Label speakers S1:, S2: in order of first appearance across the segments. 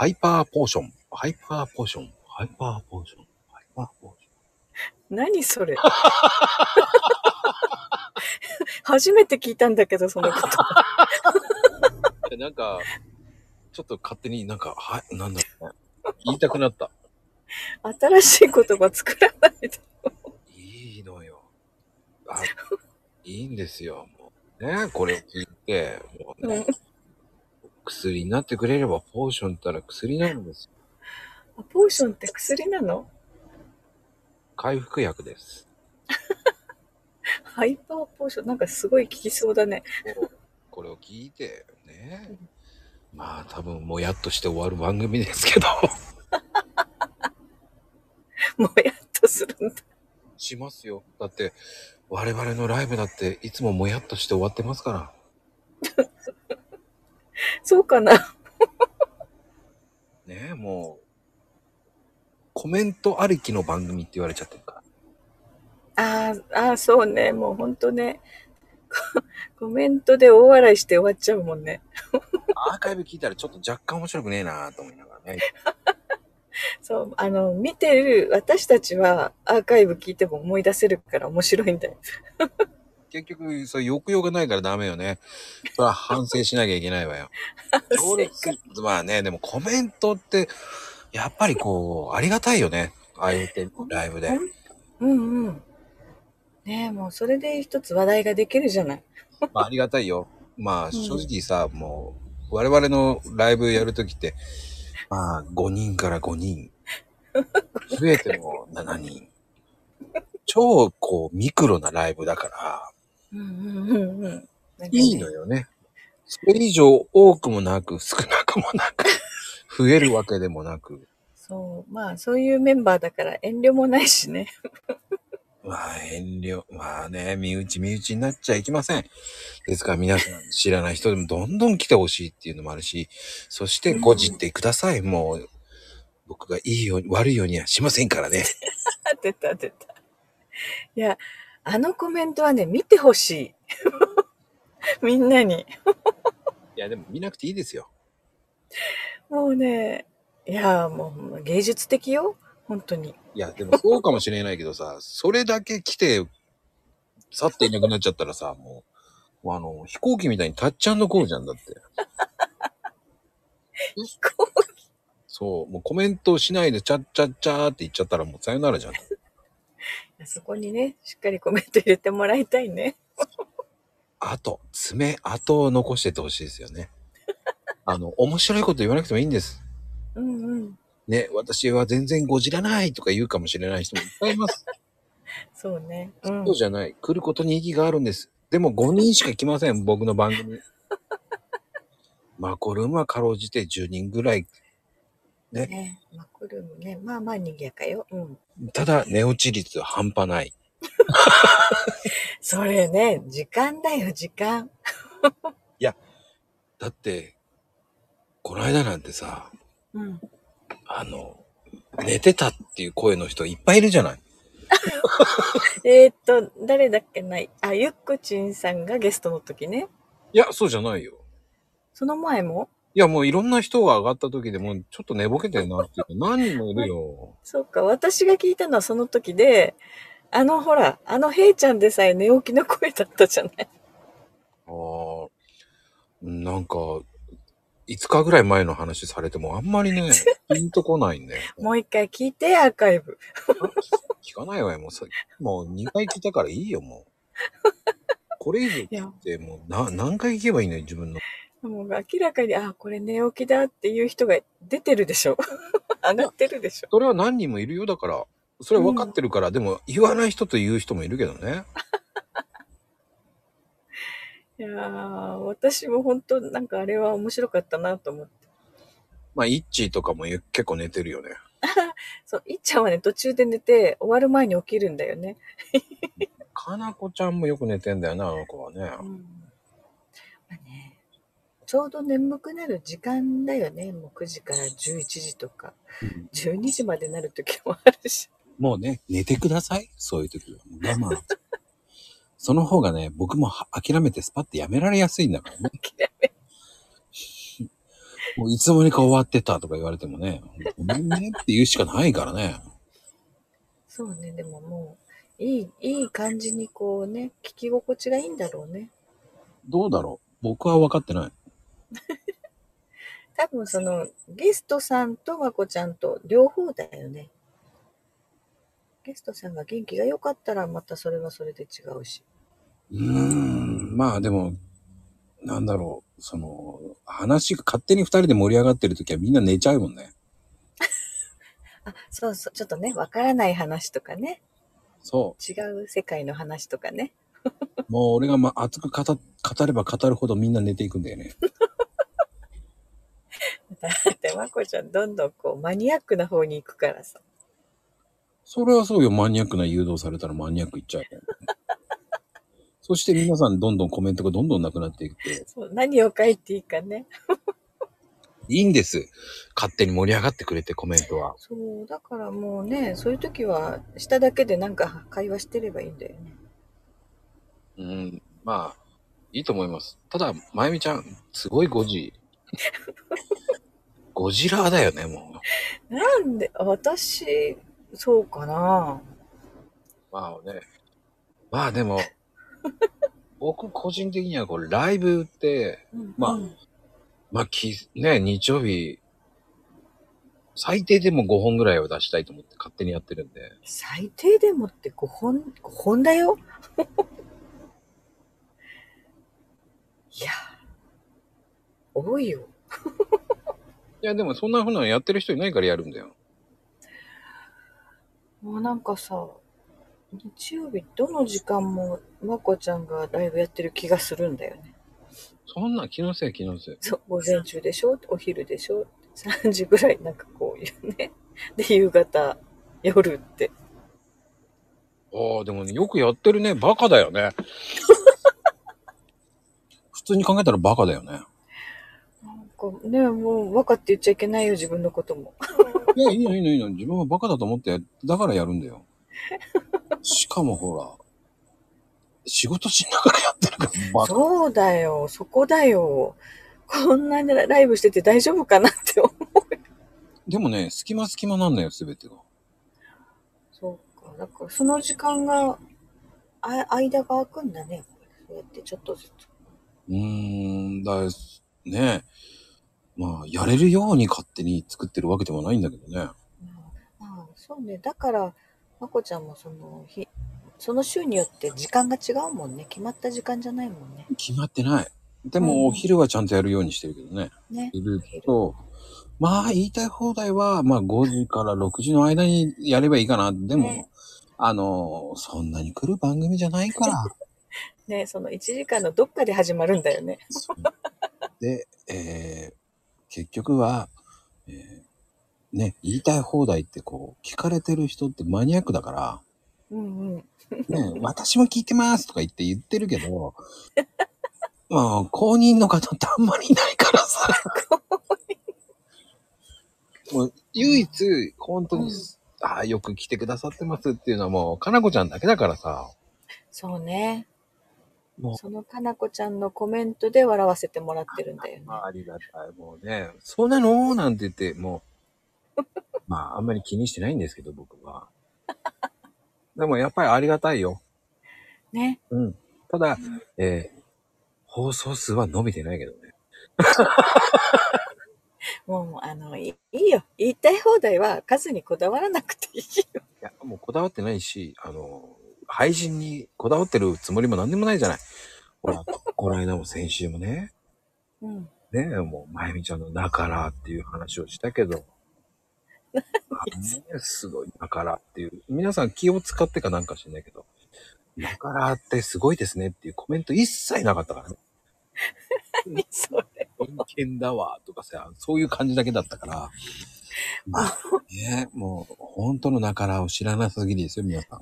S1: ハイパーポーション。ハイパーポーション。ハイパーポーション。ハイパーポーション。
S2: 何それ？初めて聞いたんだけど、そのこと。
S1: え なんか、ちょっと勝手になんか、はい、なんだろうね。言いたくなった。
S2: 新しい言葉作らないで。
S1: いいのよ。あ、いいんですよ。もうね、これを聞いて、もうね、薬になってくれれば、ポーションったら薬なんですよ。
S2: あポーションって薬なの？
S1: 回復薬です。
S2: ハイパーポーションなんかすごい効きそうだね。
S1: これを聞いて、ね。まあ、多分、もやっとして終わる番組ですけど、
S2: もやっとするんだ。
S1: しますよ。だって、我々のライブだって、いつももやっとして終わってますから。
S2: そうかな。
S1: ねもう、コメントありきの番組って言われちゃってるから。
S2: あーあー、そうね。もうほんとね。コ コメントで大笑いして終わっちゃうもんね。
S1: アーカイブ聞いたらちょっと若干面白くねえなと思いながらね。
S2: そう、あの、見てる私たちはアーカイブ聞いても思い出せるから面白いんだよ。
S1: 結局、そう抑揚がないからダメよね。それは反省しなきゃいけないわよ。まあね、でもコメントって、やっぱりこう、ありがたいよね。ああいうてライブで。
S2: うんうん。ねえ、もうそれで一つ話題ができるじゃない。
S1: まあ、ありがたいよ。まあ、正直さ、もう、我々のライブやるときって、まあ、5人から5人。増えても7人。超、こう、ミクロなライブだから、
S2: うんうんうんうん。なんかね
S1: いいのよね。それ以上多くもなく、少なくもなく、増えるわけでもなく。
S2: そう、まあそういうメンバーだから遠慮もないしね。
S1: まあ、遠慮、まあね、身内身内になっちゃいけません。ですから皆さん知らない人でもどんどん来てほしいっていうのもあるし、そしてごじってください。もう、僕がいいように、悪いようにはしませんからね。
S2: 出た出た。いや、あのコメントはね、見てほしい。みんなに。
S1: いや、でも見なくていいですよ。
S2: もうね、いや、もう芸術的よ。本当に。
S1: いや、でもそうかもしれないけどさ、それだけ来て、去っていなくなっちゃったらさ、もう、もうあの、飛行機みたいにタッチャンドコールじゃんだって。そう、もうコメントしないで、チャッチャッチャーって言っちゃったらもうさよならじゃん。
S2: そこにね、しっかりコメント入れてもらいたいね。
S1: あと、爪、後を残しててほしいですよね。あの、面白いこと言わなくてもいいんです。
S2: うんうん。
S1: ね、私は全然ごじらないとか言うかもしれない人もいっぱいいます。
S2: そうね。うん
S1: そうじゃない。来ることに意義があるんです。でも5人しか来ません、僕の番組。マコルームはかろうじて10人ぐらい。
S2: ね、マクルームね、まあまあ賑やかよ。うん。
S1: ただ、寝落ち率半端ない。
S2: それね、時間だよ、時間。
S1: だって、この間なんてさ、
S2: うん。
S1: あの、寝てたっていう声の人いっぱいいるじゃない。
S2: えーっと、誰だっけない。あ、ゆっこちんさんがゲストの時ね。
S1: いや、そうじゃないよ。
S2: その前も？
S1: いや、もういろんな人が上がった時でもうちょっと寝ぼけてるなっていうの何人もいるよ。
S2: そうか、私が聞いたのはその時で、あのほら、あのヘイちゃんでさえ寝起きの声だったじゃない。
S1: ああ、なんか、5日ぐらい前の話されてもあんまりね、ピンとこないんだよ。
S2: もう一回聞いて、アーカイブ。
S1: 聞かないわよ、もうさ。もう2回聞いたからいいよ、もう。これ以上聞いて、もうな何回聞けばいいのよ、自分の。
S2: もう明らかに、あ、これ寝起きだっていう人が出てるでしょ。上がってるでしょ。
S1: それは何人もいるよ、だから。それは分かってるから、でも言わない人と言う人もいるけどね。
S2: いやー、私も本当なんかあれは面白かったなと思って。
S1: まあ、イッチーとかもゆ結構寝てるよね。
S2: そう、いっちゃんはね、途中で寝て、終わる前に起きるんだよね。
S1: かなこちゃんもよく寝てんだよな、あの子はね。
S2: うん。ちょうど眠くなる時間だよね。もう9時から11時とか、12時までなる時もあるし。
S1: もうね、寝てください。そういう時は。我慢。その方がね、僕もは諦めてスパッてやめられやすいんだからね。
S2: 諦め
S1: もういつの間にか終わってたとか言われてもね、ごめんねって言うしかないからね。
S2: そうね、でももう、いい、いい感じにこうね、聞き心地がいいんだろうね。
S1: どうだろう僕は分かってない。
S2: 多分その、ゲストさんとまこちゃんと両方だよね。ゲストさんが元気が良かったらまたそれはそれで違うし。
S1: うーん、まあでも、なんだろう、その、話が勝手に二人で盛り上がってる時はみんな寝ちゃうもんね。
S2: あ、そうそう、ちょっとね、わからない話とかね、
S1: そ
S2: 違う世界の話とかね。
S1: う。もう俺がま熱く語語れば語るほどみんな寝ていくんだよね。
S2: だってまこちゃんどんどんこうマニアックな方に行くからさ。
S1: それはそうよ。マニアックな誘導されたらマニアックいっちゃうよ、そして皆さんどんどんコメントがどんどんなくなっていって、
S2: そう何を書いていいかね。
S1: いいんです。勝手に盛り上がってくれてコメントは。
S2: そう、だからもうね、そういう時は下だけでなんか会話してればいいんだよね。
S1: うん、まあ、いいと思います。ただ、まゆみちゃん、すごいゴジ。ゴジラーだよね、もう。
S2: なんで、私、そうかな。
S1: まあね。まあでも、僕個人的にはこう、ライブって、まあ
S2: うん
S1: まあき、ね、日曜日、最低でも5本ぐらいは出したいと思って勝手にやってるんで。
S2: 最低でもって5本、5本だよ。いや、多いよ。
S1: いや、でもそんな風なのやってる人いないからやるんだよ。
S2: もうなんかさ、日曜日どの時間もまこちゃんがライブやってる気がするんだよね。
S1: そんな気のせい気のせい。
S2: そう、午前中でしょ？お昼でしょ ?3 時ぐらいなんかこういうね。で、夕方、夜って。
S1: ああ、でもね、よくやってるね。バカだよね。普通に考えたらバカだよね。
S2: かね、もう分かって言っちゃいけないよ、自分のことも。
S1: いや、いいのいいのいいの。自分はバカだと思って、だからやるんだよ。しかもほら、仕事しながらやってるから、バカ。
S2: そうだよ、そこだよ。こんなにライブしてて大丈夫かなって思う。
S1: でもね、隙間隙間なんだよ、すべてが。
S2: そうか。だからその時間が、あ間が空くんだね。そうやってちょっとずつ。
S1: うーん、だ、ねまあ、やれるように勝手に作ってるわけでもないんだけどね。
S2: まあ、まあ、そうね。だから、まこちゃんもその日、その週によって時間が違うもんね。決まった時間じゃないもんね。
S1: 決まってない。で
S2: うん
S1: も、お昼はちゃんとやるようにしてるけどね。
S2: ね。
S1: いると、まあ、言いたい放題は、まあ、5時から6時の間にやればいいかな。でも、
S2: ね
S1: あの、そんなに来る番組じゃないから。
S2: ね、その1時間のどっかで始まるんだよね。
S1: で、えー結局は、えーね、言いたい放題ってこう、聞かれてる人ってマニアックだから、
S2: うんうん。
S1: ね、私も聞いてますとか言って言ってるけど、まあ、公認の方ってあんまりいないからさ。もう、唯一、本当に、
S2: うん
S1: ああ、よく来てくださってますっていうのはもう、かなこちゃんだけだからさ。
S2: そうね。
S1: もう
S2: そのかなこちゃんのコメントで笑わせてもらってるんだよね。
S1: まあ、ありがたい。もうね、そうなの？なんて言って、もう、まあ、あんまり気にしてないんですけど、僕は。でも、やっぱりありがたいよ。
S2: ね。
S1: うん。ただ、えー放送数は伸びてないけどね。
S2: もう、あの、いいいよ。言いたい放題は数にこだわらなくていいよ。
S1: いや、もうこだわってないし、あの、配信にこだわってるつもりもなんでもないじゃない。ほら、この間も先週もね、
S2: うん。
S1: ねもう、まゆみちゃんのだからっていう話をしたけど、あねすごいだからっていう、皆さん気を使ってかなんかしないけど、だからってすごいですねっていうコメント一切なかったからね。
S2: 何それ。
S1: 偏見だわとかさ、そういう感じだけだったから、まあね、もう本当のだからを知らなすぎですよ、皆さん。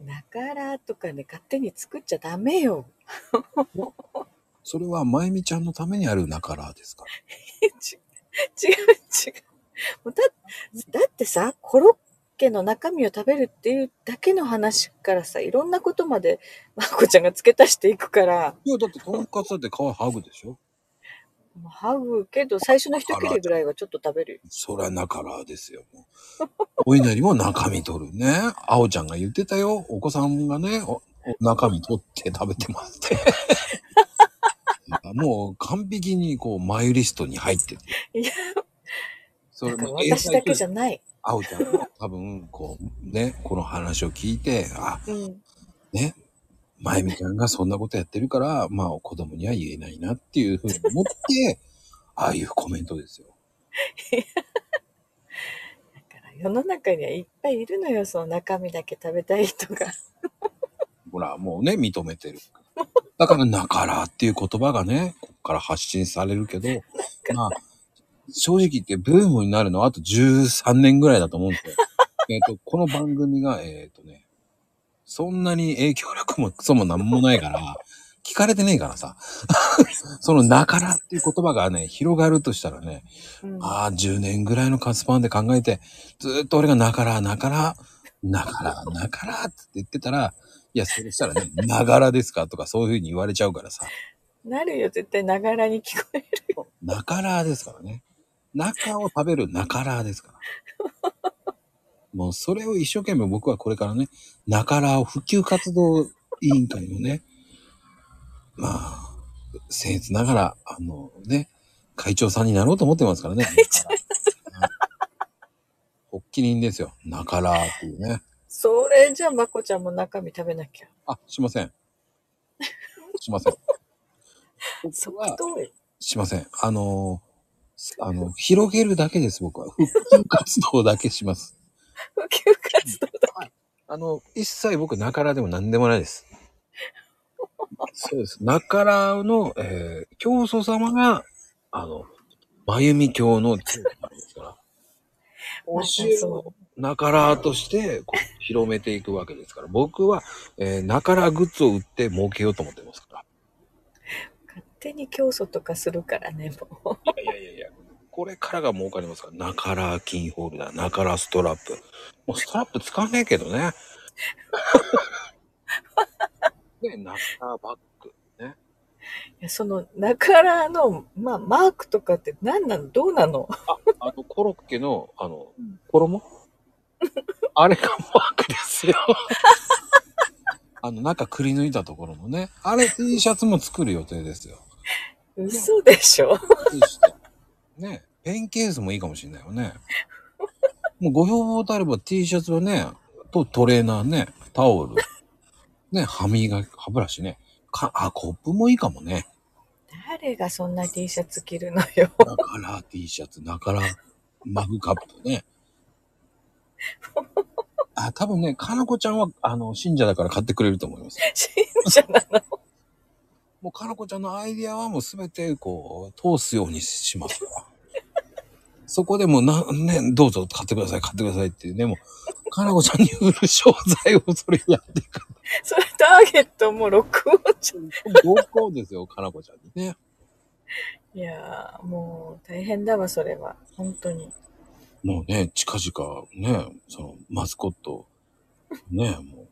S2: だからとかね、勝手に作っちゃダメよ。
S1: それはまゆみちゃんのためにあるなからですか？ら。
S2: 違う、違うだだってさ、コロッケの中身を食べるっていうだけの話からさ、いろんなことまで、まこちゃんが付け足していくから、
S1: いや、だってとんかつだって皮剥ぐでしょ
S2: ハグけど、最初の一切れぐらいはちょっと食べるよ。
S1: そら中らですよ。もうお稲荷も中身取るね。あおちゃんが言ってたよ。お子さんがね、おお中身取って食べてますって。もう完璧にこうマイリストに入ってて。
S2: いや、
S1: そ
S2: だから私だけじゃない。
S1: あおちゃんも多分、こう、ね、この話を聞いて、あ、
S2: うん。
S1: ね、まゆみちゃんがそんなことやってるから、まあ子供には言えないなっていうふうに思って、ああいうコメントですよ。
S2: だから世の中にはいっぱいいるのよ、その中身だけ食べたい人が。
S1: ほら、もうね、認めてる。だから、なからっていう言葉がね、こっから発信されるけど、まあ、正直言ってブームになるのはあと13年ぐらいだと思うんですよ。えっと、この番組が、えっ、とね、そんなに影響力もクソもなんもないから、聞かれてねえからさ。そのなからっていう言葉がね、広がるとしたらね、
S2: うん、
S1: ああ、10年ぐらいのカスパンで考えて、ずーっと俺がなから、なから、なから、なからって言ってたら、いや、それしたらね、ながらですかとかそういうふうに言われちゃうからさ、
S2: なるよ、絶対ながらに聞こえる。
S1: なからですからね。中を食べるなからですから。もうそれを一生懸命僕はこれからね、なからを普及活動委員会のね、まあ、僭越ながら、あのね、会長さんになろうと思ってますからね。発起人ですよ。なからっていうね。
S2: それじゃあ、まこちゃんも中身食べなきゃ。
S1: あ、しません。しません。僕
S2: 即
S1: は。しません。あの、あの、広げるだけです、僕は。普及活動だけします。
S2: 普及活動だ。
S1: あの、一切僕、なからでも何でもないです。そうです。なからの、えー、教祖様が、あの、まゆみ教のですから。
S2: ま
S1: 教
S2: た
S1: えを
S2: そ
S1: なからとしてこう広めていくわけですから、僕は、えー、なからグッズを売って儲けようと思ってますから。
S2: う勝手に競争とかするからね、もう。
S1: いやいやいや、これからが儲かりますから、なからキーホルダー、なからストラップ。もうストラップ使わねえけどね。ね、なからバッグ。ね。
S2: いやその、なからの、まあ、マークとかって何なの？どうなの？
S1: あの、コロッケの、あの
S2: うん、
S1: 衣？あれがマークですよ。あの、中くり抜いたところのね。あれ T シャツも作る予定ですよ。
S2: 嘘でしょ
S1: ね。ペンケースもいいかもしれないよね。もうご要望とあれば T シャツはね、とトレーナーね、タオル、ね、歯磨き、歯ブラシね。か、あ、コップもいいかもね。
S2: 誰がそんな T シャツ着るのよ。
S1: だから T シャツ、だからマグカップね。あ、多分ね、かなこちゃんは、あの、信者だから買ってくれると思います。
S2: 信者なの？
S1: もうかなこちゃんのアイディアはもうすべて、こう、通すようにしますから。そこでもうな、ね、どうぞ買ってください、買ってくださいっていうね、もう、かなこちゃんに売る商材をそれやっていく。
S2: それターゲットもう録音じゃん。
S1: 合コンですよ、かなこちゃんにね。
S2: いやー、もう大変だわ、それは。本当に。
S1: もうね、近々ね、その、マスコット、ね、もう、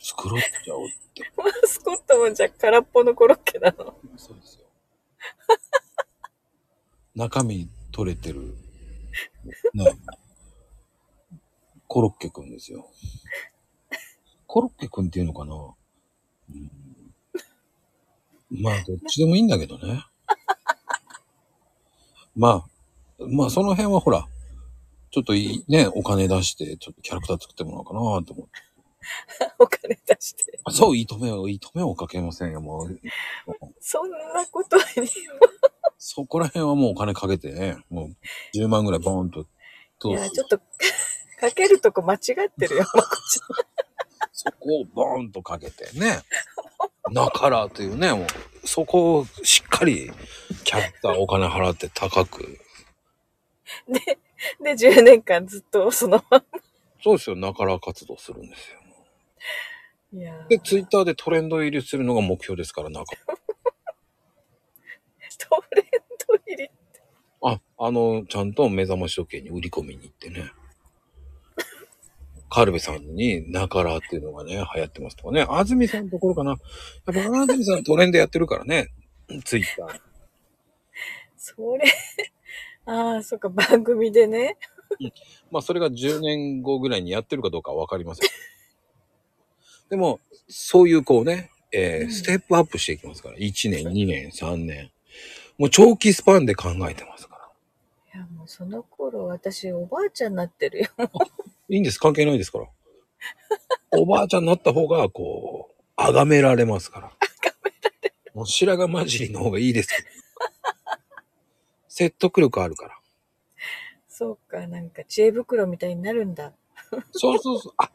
S1: 作ろうっちゃおうって。
S2: マスコットもじゃあ空っぽのコロッケなの。
S1: そうですよ。中身取れてる、ね、コロッケくんですよ。コロッケくんっていうのかな、うん、まあ、どっちでもいいんだけどね。まあ、まあ、その辺はほら、ちょっといいね、お金出して、ちょっとキャラクター作ってもらおうかなと思って。
S2: お金出して。
S1: そう、いいとめを、いいとめをかけませんよ、もう。
S2: そんなことに。
S1: そこら辺はもうお金かけてね、もう10万ぐらいボーンと
S2: い
S1: 通
S2: や、
S1: す
S2: ちょっと、かけるとこ間違ってるよ、ま こち
S1: そこをボーンとかけてね、なからというね、もう、そこをしっかりキャラクターお金払って高く。
S2: で、で、10年間ずっとそのまま。
S1: そうですよ、なから活動するんですよ。
S2: いやー
S1: で、ツイッターでトレンド入りするのが目標ですから、なんか。
S2: トレンド入り。
S1: あ、あの、ちゃんと目覚まし時計に売り込みに行ってね。カルベさんに、なからっていうのがね、流行ってますとかね。安住さんのところかな。やっぱ安住さんトレンドやってるからね。ツイッター。
S2: それ、ああ、そっか、番組でね。
S1: まあ、それが10年後ぐらいにやってるかどうかはわかりません。でも、そういうこうね、えー
S2: うん
S1: ステップアップしていきますから。1年、2年、3年。もう長期スパンで考えてますから。
S2: いや、もうその頃、私、おばあちゃんになってるよ。
S1: いいんです。関係ないですから。おばあちゃんになった方が、こう、崇められますから。もう白髪混じりの方がいいですけど。説得力あるから。
S2: そうか、なんか知恵袋みたいになるんだ。
S1: そうそうそう。あ、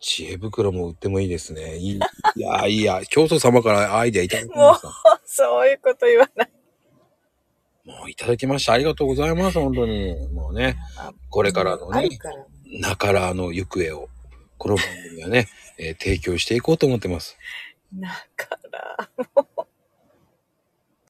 S1: 知恵袋も売ってもいいですね。いい。いや、いいや。教祖様からアイデアいただきました。
S2: そういうこと言わない。
S1: もういただきました。ありがとうございます。本当に。もうね、
S2: あ
S1: これからのね
S2: ある、から。
S1: なからの行方を、この番組はね、えー提供していこうと思ってます。
S2: だから、もう